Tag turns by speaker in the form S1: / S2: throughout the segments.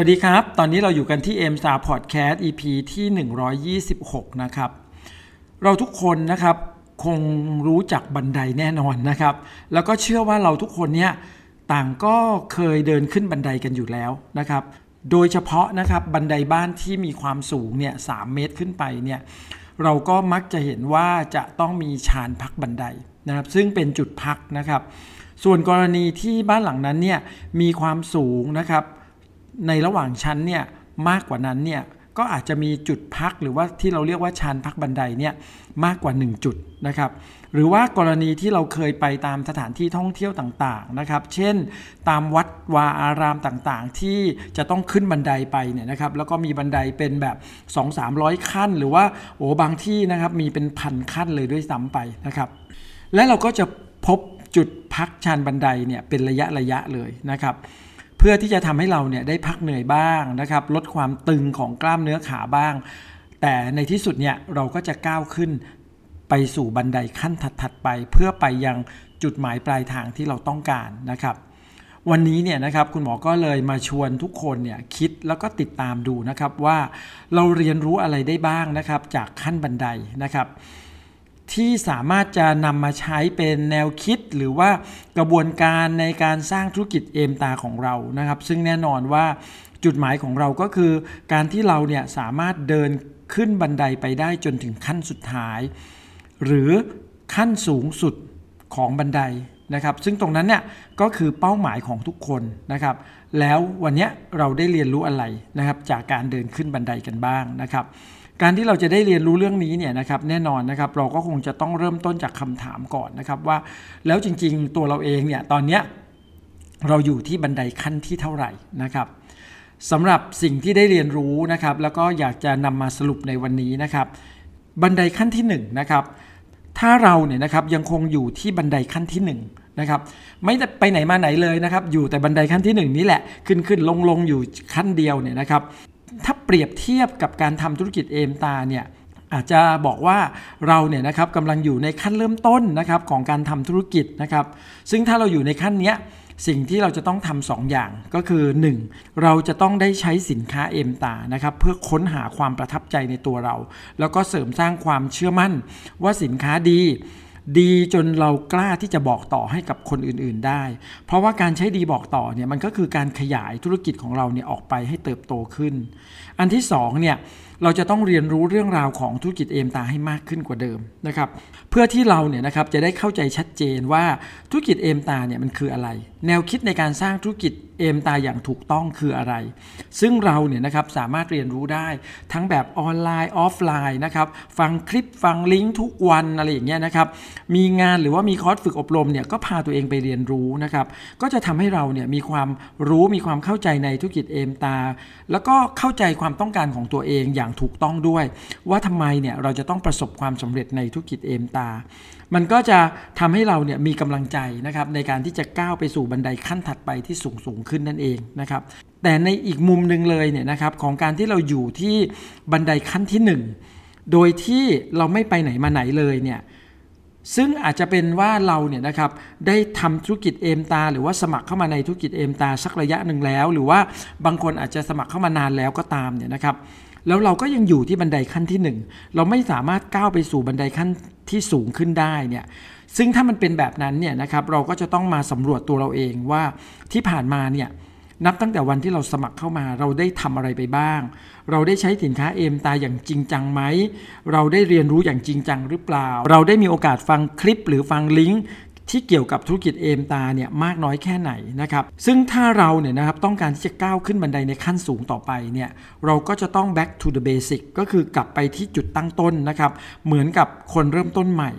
S1: วัสดีครับ ตอนนี้เราอยู่กันที่ m s t a r Podcast EP ที่ 126 นะครับ เราทุกคนนะครับคงรู้จักบันไดแน่นอนนะครับ แล้วก็เชื่อว่าเราทุกคนเนี่ยต่างก็เคยเดินขึ้นบันไดกันอยู่แล้วนะครับ โดยเฉพาะนะครับบันไดบ้านที่มีความสูงเนี่ยสเมตรขึ้นไปเนี่ยเราก็มักจะเห็นว่าจะต้องมีชานพักบันไดนะครับ ซึ่งเป็นจุดพักนะครับ ส่วนกรณีที่บ้านหลังนั้นเนี่ยมีความสูงนะครับ ในระหว่างชั้นเนี่ยมากกว่านั้นเนี่ยก็อาจจะมีจุดพักหรือว่าที่เราเรียกว่าชานพักบันไดเนี่ยมากกว่า 1 จุดนะครับหรือว่ากรณีที่เราเคยไปตามสถานที่ท่องเที่ยวต่างๆนะครับ เช่น ตามวัดวาอารามต่างๆ ที่จะต้องขึ้นบันไดไปเนี่ยนะครับแล้วก็มีบันไดเป็นแบบ 2-300 ขั้น หรือว่าโอ้บางที่นะครับมีเป็นพันขั้นเลยด้วยซ้ำไปนะครับและเราก็จะพบจุดพักชานบันไดเนี่ยเป็นระยะระยะเลยนะครับ เพื่อที่จะทำให้เราเนี่ยได้พักเหนื่อยบ้างนะครับ ลดความตึงของกล้ามเนื้อขาบ้าง แต่ในที่สุดเนี่ยเราก็จะก้าวขึ้นไปสู่บันไดขั้นถัดๆไป เพื่อไปยังจุดหมายปลายทางที่เราต้องการนะครับวันนี้เนี่ยนะครับคุณหมอก็เลยมาชวนทุกคนเนี่ยคิดแล้วก็ติดตามดูนะครับว่าเราเรียนรู้อะไรได้บ้างนะครับจากขั้นบันไดนะครับ ที่สามารถจะนำมาใช้เป็นแนวคิดหรือว่ากระบวนการในการสร้างธุรกิจเอมตาของเรานะครับ ซึ่งแน่นอนว่าจุดหมายของเราก็คือ การที่เราเนี่ยสามารถเดินขึ้นบันไดไปได้จนถึงขั้นสุดท้าย หรือขั้นสูงสุดของบันไดนะครับ ซึ่งตรงนั้นเนี่ยก็คือเป้าหมายของทุกคนนะครับ แล้ววันนี้เราได้เรียนรู้อะไรนะครับ จากการเดินขึ้นบันไดกันบ้างนะครับ การที่เราจะได้เรียนรู้เรื่องนี้เนี่ยนะครับแน่นอนนะครับเราก็คงจะต้องเริ่มต้นจากคำถามก่อนนะครับว่า แล้วจริงๆตัวเราเองเนี่ยตอนเนี้ยเราอยู่ที่บันไดขั้นที่เท่าไหร่นะครับสำหรับสิ่งที่ได้เรียนรู้นะครับ แล้วก็อยากจะนำมาสรุปในวันนี้นะครับ บันไดขั้นที่1นนะครับถ้าเราเนี่ยนะครับยังคงอยู่ที่บันไดขั้นที่1นนะครับไม่ไปไหนมาไหนเลยนะครับ อยู่แต่บันไดขั้นที่ 1 นี้แหละขึ้นขึ้นลงลงอยู่ขั้นเดียวเนี่ยนะครับ ถ้าเปรียบเทียบกับการทำธุรกิจเอมตาเนี่ยอาจจะบอกว่าเราเนี่ยนะครับกำลังอยู่ในขั้นเริ่มต้นนะครับของการทำธุรกิจนะครับ ซึ่งถ้าเราอยู่ในขั้นเนี้ยสิ่งที่เราจะต้องทำสองอย่างก็คือ 1. เราจะต้องได้ใช้สินค้าเอมตานะครับเพื่อค้นหาความประทับใจในตัวเรา แล้วก็เสริมสร้างความเชื่อมั่นว่าสินค้าดี ดีจนเรากล้าที่จะบอกต่อให้กับคนอื่นๆได้ เพราะว่าการใช้ดีบอกต่อเนี่ยมันก็คือการขยายธุรกิจของเราเนี่ยออกไปให้เติบโตขึ้น อันที่2เนี่ยเราจะต้องเรียนรู้เรื่องราวของธุรกิจเอมตาให้มากขึ้นกว่าเดิมนะครับเพื่อที่เราเนี่ยนะครับจะได้เข้าใจชัดเจนว่าธุรกิจเอมตาเนี่ยมันคืออะไร แนวคิดในการสร้างธุรกิจเอมตาอย่างถูกต้องคืออะไร ซึ่งเราเนี่ยนะครับสามารถเรียนรู้ได้ทั้งแบบออนไลน์ออฟไลน์นะครับฟังคลิปฟังลิงก์ทุกวันอะไรอย่างเงี้ยนะครับมีงานหรือว่ามีคอร์สฝึกอบรมเนี่ยก็พาตัวเองไปเรียนรู้นะครับก็จะทำให้เราเนี่ยมีความรู้มีความเข้าใจในธุรกิจเอมสตาร์ แล้วก็เข้าใจความต้องการของตัวเองอย่างถูกต้องด้วย ว่าทำไมเนี่ยเราจะต้องประสบความสำเร็จในธุรกิจเอมสตาร์ มันก็จะทำให้เราเนี่ยมีกำลังใจนะครับในการที่จะก้าวไปสู่บันไดขั้นถัดไปที่สูงสูงขึ้นนั่นเองนะครับแต่ในอีกมุมหนึ่งเลยเนี่ยนะครับของการที่เราอยู่ที่บันไดขั้นที่ 1 โดยที่เราไม่ไปไหนมาไหนเลยเนี่ยซึ่งอาจจะเป็นว่าเราเนี่ยนะครับได้ทำธุรกิจเอมตา หรือว่าสมัครเข้ามาในธุรกิจเอมตาสักระยะหนึ่งแล้ว หรือว่าบางคนอาจจะสมัครเข้ามานานแล้วก็ตามเนี่ยนะครับ แล้วเราก็ยังอยู่ที่บันไดขั้นที่ 1 เราไม่สามารถก้าวไปสู่บันไดขั้นที่สูงขึ้นได้เนี่ยซึ่งถ้ามันเป็นแบบนั้นเนี่ยนะครับเราก็จะต้องมาสำรวจตัวเราเองว่าที่ผ่านมาเนี่ยนับตั้งแต่วันที่เราสมัครเข้ามา เราได้ทำอะไรไปบ้าง เราได้ใช้สินค้าเอมตาอย่างจริงจังไหม เราได้เรียนรู้อย่างจริงจังหรือเปล่า เราได้มีโอกาสฟังคลิปหรือฟังลิงก์ ที่เกี่ยวกับธุรกิจเอมตาเนี่ยมากน้อยแค่ไหนนะครับ ซึ่งถ้าเราเนี่ยนะครับต้องการที่จะก้าวขึ้นบันไดในขั้นสูงต่อไปเนี่ยเราก็จะต้อง back to the basic ก็คือกลับไปที่จุดตั้งต้นนะครับ เหมือนกับคนเริ่มต้นใหม่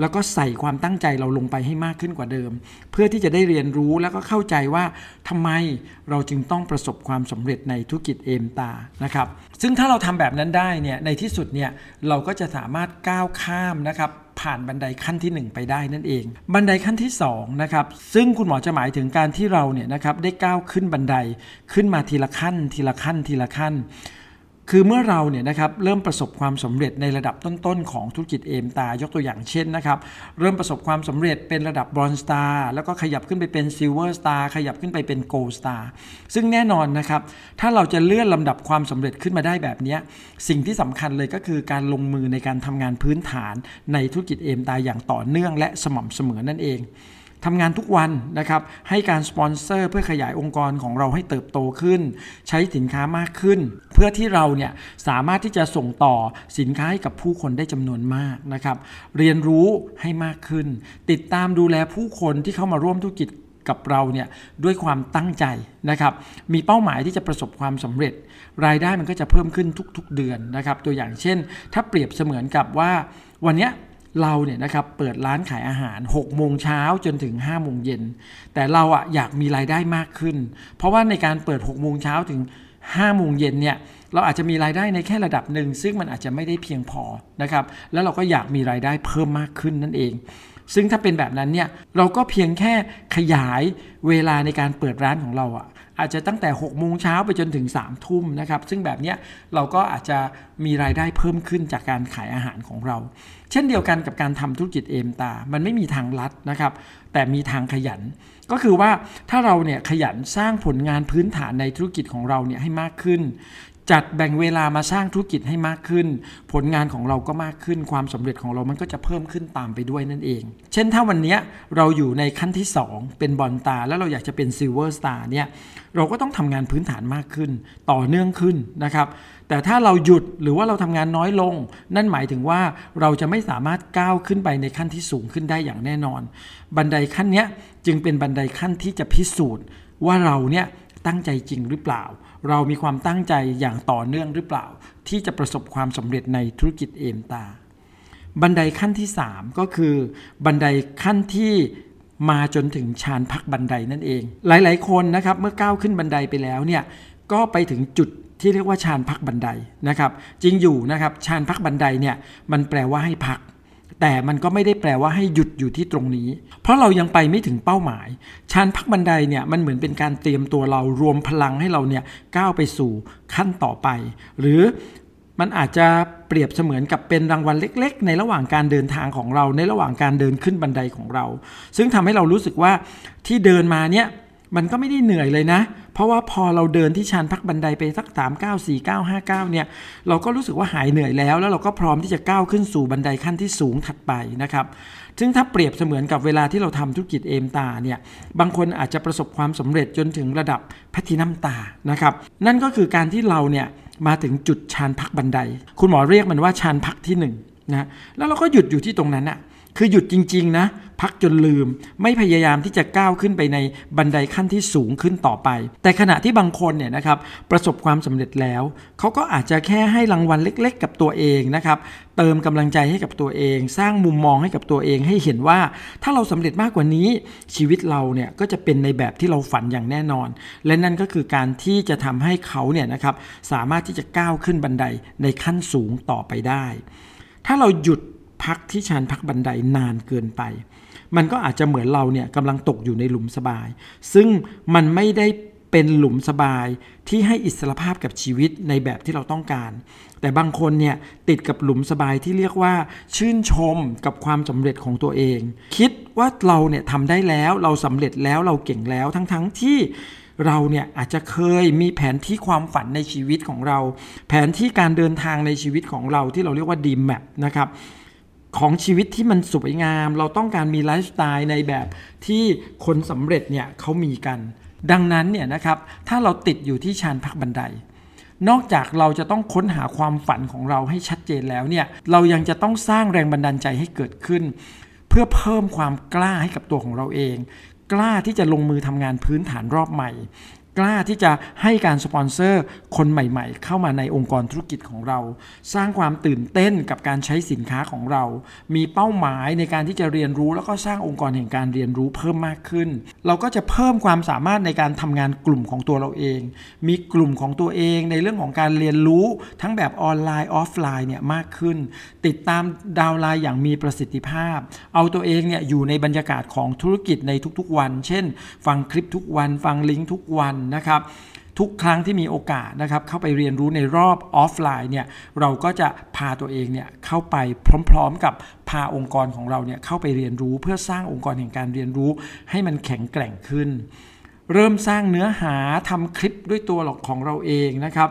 S1: แล้วก็ใส่ความตั้งใจเราลงไปให้มากขึ้นกว่าเดิม เพื่อที่จะได้เรียนรู้แล้วก็เข้าใจว่าทำไมเราจึงต้องประสบความสำเร็จในธุรกิจเอมตานะครับ ซึ่งถ้าเราทำแบบนั้นได้เนี่ยในที่สุดเนี่ยเราก็จะสามารถก้าวข้ามนะครับ ผ่านบันไดขั้นที่ 1 ไปได้นั่นเอง บันไดขั้นที่2นะครับซึ่งคุณหมอจะหมายถึงการที่เราเนี่ยนะครับได้ก้าวขึ้นบันไดขึ้นมาทีละขั้น ทีละขั้นทีละขั้น คือเมื่อเราเนี่ยนะครับเริ่มประสบความสำเร็จในระดับต้นๆของธุรกิจเอมตายกตัวอย่างเช่นนะครับ เริ่มประสบความสำเร็จเป็นระดับ Bronze Star แล้วก็ขยับขึ้นไปเป็น Silver Star ขยับขึ้นไปเป็น Gold Star ซึ่งแน่นอนนะครับ ถ้าเราจะเลื่อนลำดับความสำเร็จขึ้นมาได้แบบนี้ สิ่งที่สำคัญเลยก็คือการลงมือในการทำงานพื้นฐานในธุรกิจเอมสตาร์อย่างต่อเนื่องและสม่ำเสมอนั่นเอง ทำงานทุกวันนะครับ ให้การสปอนเซอร์เพื่อขยายองค์กรของเราให้เติบโตขึ้น ใช้สินค้ามากขึ้น เพื่อที่เราเนี่ยสามารถที่จะส่งต่อสินค้าให้กับผู้คนได้จำนวนมากนะครับ เรียนรู้ให้มากขึ้น ติดตามดูแลผู้คนที่เข้ามาร่วมธุรกิจกับเราเนี่ยด้วยความตั้งใจนะครับ มีเป้าหมายที่จะประสบความสำเร็จ รายได้มันก็จะเพิ่มขึ้นทุกๆเดือนนะครับ ตัวอย่างเช่น ถ้าเปรียบเสมือนกับว่าวันนี้ เราเนี่ยนะครับเปิดร้านขายอาหาร6โมงเช้าจนถึง5โมงเย็นแต่เราอะอยากมีรายได้มากขึ้น เพราะว่าในการเปิด6โมงเช้าถึง5โมงเย็นเนี่ยเราอาจจะมีรายได้ในแค่ระดับหนึ่ง ซึ่งมันอาจจะไม่ได้เพียงพอนะครับแล้วเราก็อยากมีรายได้เพิ่มมากขึ้นนั่นเอง ซึ่งถ้าเป็นแบบนั้นเนี่ยเราก็เพียงแค่ขยายเวลาในการเปิดร้านของเราอะ อาจจะตั้งแต่6โมงเช้าไปจนถึง3ทุ่มนะครับ ซึ่งแบบนี้เราก็อาจจะมีรายได้เพิ่มขึ้นจากการขายอาหารของเรา เช่นเดียวกันกับการทำธุรกิจเอมตา มันไม่มีทางลัดนะครับ แต่มีทางขยัน ก็คือว่าถ้าเราเนี่ยขยันสร้างผลงานพื้นฐานในธุรกิจของเราเนี่ยให้มากขึ้น จัดแบ่งเวลามาสร้างธุรกิจให้มากขึ้น ผลงานของเราก็มากขึ้น ความสำเร็จของเรามันก็จะเพิ่มขึ้นตามไปด้วยนั่นเอง เช่นถ้าวันนี้เราอยู่ในขั้นที่ 2 เป็น Bronze Star แล้วเราอยากจะเป็น Silver Star เนี่ยเราก็ต้องทำงานพื้นฐานมากขึ้น ต่อเนื่องขึ้นนะครับ แต่ถ้าเราหยุดหรือว่าเราทำงานน้อยลง นั่นหมายถึงว่าเราจะไม่สามารถก้าวขึ้นไปในขั้นที่สูงขึ้นได้อย่างแน่นอน บันไดขั้นนี้จึงเป็นบันไดขั้นที่จะพิสูจน์ว่าเราเนี่ย ตั้งใจจริงหรือเปล่า เรามีความตั้งใจอย่างต่อเนื่องหรือเปล่า ที่จะประสบความสำเร็จในธุรกิจเอมตา บันไดขั้นที่ 3 ก็คือ บันไดขั้นที่มาจนถึงชานพักบันไดนั่นเอง หลายๆ คนนะครับเมื่อก้าวขึ้นบันไดไปแล้วเนี่ยก็ไปถึงจุดที่เรียกว่าชานพักบันไดนะครับ จริงอยู่นะครับชานพักบันไดเนี่ยมันแปลว่าให้พัก แต่มันก็ไม่ได้แปลว่าให้หยุดอยู่ที่ตรงนี้ เพราะเรายังไปไม่ถึงเป้าหมายชานพักบันไดเนี่ยมันเหมือนเป็นการเตรียมตัวเรารวมพลังให้เราเนี่ยก้าวไปสู่ขั้นต่อไป หรือมันอาจจะเปรียบเสมือนกับเป็นรางวัลเล็ก ๆ ในระหว่างการเดินทางของเราในระหว่างการเดินขึ้นบันไดของเรา ซึ่งทำให้เรารู้สึกว่าที่เดินมาเนี่ย มันก็ไม่ได้เหนื่อยเลยนะ เพราะว่าพอเราเดินที่ชานพักบันไดไปสักสามเก้าสี่เก้าห้าเก้าเนี่ย เราก็รู้สึกว่าหายเหนื่อยแล้ว แล้วเราก็พร้อมที่จะก้าวขึ้นสู่บันไดขั้นที่สูงถัดไปนะครับ ซึ่งถ้าเปรียบเสมือนกับเวลาที่เราทำธุรกิจเอมตาเนี่ย บางคนอาจจะประสบความสำเร็จจนถึงระดับแพทินัมตา นะครับ นั่นก็คือการที่เราเนี่ยมาถึงจุดชานพักบันได คุณหมอเรียกมันว่าชานพักที่1นนะ แล้วเราก็หยุดอยู่ที่ตรงนั้นอะคือหยุดจริง ๆ นะ พักจนลืม ไม่พยายามที่จะก้าวขึ้นไปในบันไดขั้นที่สูงขึ้นต่อไป แต่ขณะที่บางคนเนี่ยนะครับประสบความสำเร็จแล้ว เขาก็อาจจะแค่ให้รางวัลเล็ก ๆ กับตัวเองนะครับเติมกำลังใจให้กับตัวเอง สร้างมุมมองให้กับตัวเองให้เห็นว่า ถ้าเราสำเร็จมากกว่านี้ ชีวิตเราเนี่ยก็จะเป็นในแบบที่เราฝันอย่างแน่นอน และนั่นก็คือการที่จะทำให้เขาเนี่ยนะครับสามารถที่จะก้าวขึ้นบันไดในขั้นสูงต่อไปได้ ถ้าเราหยุดพักที่ชานพักบันไดนานเกินไป มันก็อาจจะเหมือนเราเนี่ยกำลังตกอยู่ในหลุมสบาย ซึ่งมันไม่ได้เป็นหลุมสบายที่ให้อิสรภาพกับชีวิตในแบบที่เราต้องการ แต่บางคนเนี่ยติดกับหลุมสบายที่เรียกว่า ชื่นชมกับความสำเร็จของตัวเอง คิดว่าเราเนี่ยทำได้แล้วเราสำเร็จแล้วเราเก่งแล้วทั้งๆทที่เราเนี่ยอาจจะเคยมีแผนที่ความฝันในชีวิตของเรา แผนที่การเดินทางในชีวิตของเราที่เราเรียกว่าดีแมปนะครับ ของชีวิตที่มันสวยงาม เราต้องการมีไลฟ์สไตล์ในแบบที่คนสำเร็จเนี่ยเขามีกัน ดังนั้นเนี่ยนะครับถ้าเราติดอยู่ที่ชานพักบันได นอกจากเราจะต้องค้นหาความฝันของเราให้ชัดเจนแล้วเนี่ยเรายังจะต้องสร้างแรงบันดาลใจให้เกิดขึ้น เพื่อเพิ่มความกล้าให้กับตัวของเราเอง กล้าที่จะลงมือทำงานพื้นฐานรอบใหม่ กล้าที่จะให้การสปอนเซอร์คนใหม่ๆ เข้ามาในองค์กรธุรกิจของเรา สร้างความตื่นเต้นกับการใช้สินค้าของเรา มีเป้าหมายในการที่จะเรียนรู้ แล้วก็สร้างองค์กรแห่งการเรียนรู้เพิ่มมากขึ้น เราก็จะเพิ่มความสามารถในการทำงานกลุ่มของตัวเราเอง มีกลุ่มของตัวเองในเรื่องของการเรียนรู้ทั้งแบบออนไลน์ออฟไลน์เนี่ยมากขึ้น ติดตามดาวไลน์อย่างมีประสิทธิภาพ เอาตัวเองเนี่ยอยู่ในบรรยากาศของธุรกิจในทุกๆวัน เช่น ฟังคลิปทุกวัน ฟังลิงก์ทุกวันนะครับทุกครั้งที่มีโอกาสนะครับเข้าไปเรียนรู้ในรอบออฟไลน์เนี่ยเราก็จะพาตัวเองเนี่ยเข้าไปพร้อมๆ กับพาองค์กรของเราเนี่ยเข้าไปเรียนรู้เพื่อสร้างองค์กรแห่งการเรียนรู้ ให้มันแข็งแกร่งขึ้น เริ่มสร้างเนื้อหาทำคลิปด้วยตัวหลอกของเราเองนะครับ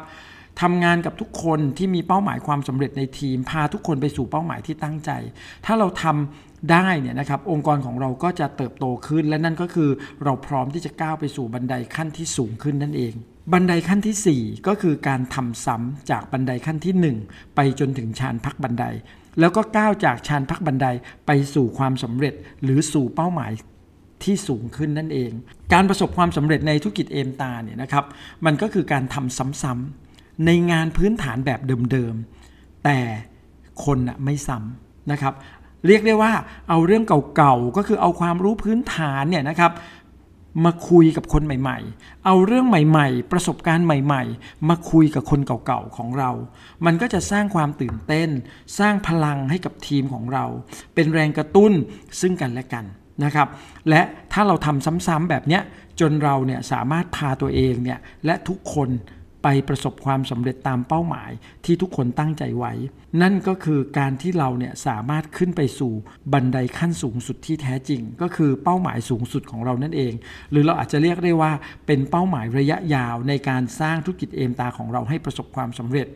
S1: ทำงานกับทุกคนที่มีเป้าหมายความสำเร็จในทีม พาทุกคนไปสู่เป้าหมายที่ตั้งใจ ถ้าเราทำได้เนี่ยนะครับองค์กรของเราก็จะเติบโตขึ้น และนั่นก็คือเราพร้อมที่จะก้าวไปสู่บันไดขั้นที่สูงขึ้นนั่นเอง บันไดขั้นที่ 4 ก็คือการทำซ้ำจากบันไดขั้นที่ 1 ไปจนถึงชานพักบันได แล้วก็ก้าวจากชานพักบันไดไปสู่ความสำเร็จหรือสู่เป้าหมายที่สูงขึ้นนั่นเอง การประสบความสำเร็จในธุรกิจเอมตาเนี่ยนะครับมันก็คือการทำซ้ำๆ ในงานพื้นฐานแบบเดิมๆ แต่คนน่ะไม่ซ้ำนะครับ เรียกได้ว่าเอาเรื่องเก่าๆ ก็คือเอาความรู้พื้นฐานเนี่ยนะครับมาคุยกับคนใหม่ๆ เอาเรื่องใหม่ๆ ประสบการณ์ใหม่ๆ มาคุยกับคนเก่าๆ ของเรา มันก็จะสร้างความตื่นเต้น สร้างพลังให้กับทีมของเรา เป็นแรงกระตุ้นซึ่งกันและกันนะครับ และถ้าเราทำซ้ำๆแบบเนี้ยจนเราเนี่ยสามารถพาตัวเองเนี่ยและทุกคน ไปประสบความสำเร็จตามเป้าหมายที่ทุกคนตั้งใจไว้ นั่นก็คือการที่เราเนี่ยสามารถขึ้นไปสู่บันไดขั้นสูงสุดที่แท้จริง ก็คือเป้าหมายสูงสุดของเรานั่นเอง หรือเราอาจจะเรียกได้ว่าเป็นเป้าหมายระยะยาวในการสร้างธุรกิจเอมตาของเราให้ประสบความสำเร็จ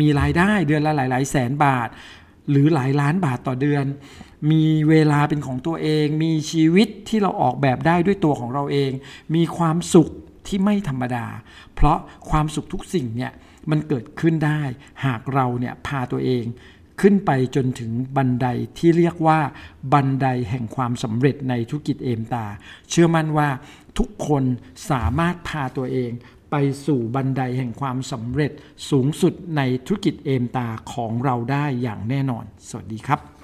S1: มีรายได้เดือนละหลาย ๆ แสนบาท หรือหลายล้านบาทต่อเดือนมีเวลาเป็นของตัวเอง มีชีวิตที่เราออกแบบได้ด้วยตัวของเราเอง มีความสุข ที่ไม่ธรรมดา เพราะความสุขทุกสิ่งเนี่ยมันเกิดขึ้นได้ หากเราเนี่ยพาตัวเองขึ้นไปจนถึงบันไดที่เรียกว่าบันไดแห่งความสำเร็จในธุรกิจเอมตา เชื่อมั่นว่าทุกคนสามารถพาตัวเองไปสู่บันไดแห่งความสำเร็จสูงสุดในธุรกิจเอมตาของเราได้อย่างแน่นอน สวัสดีครับ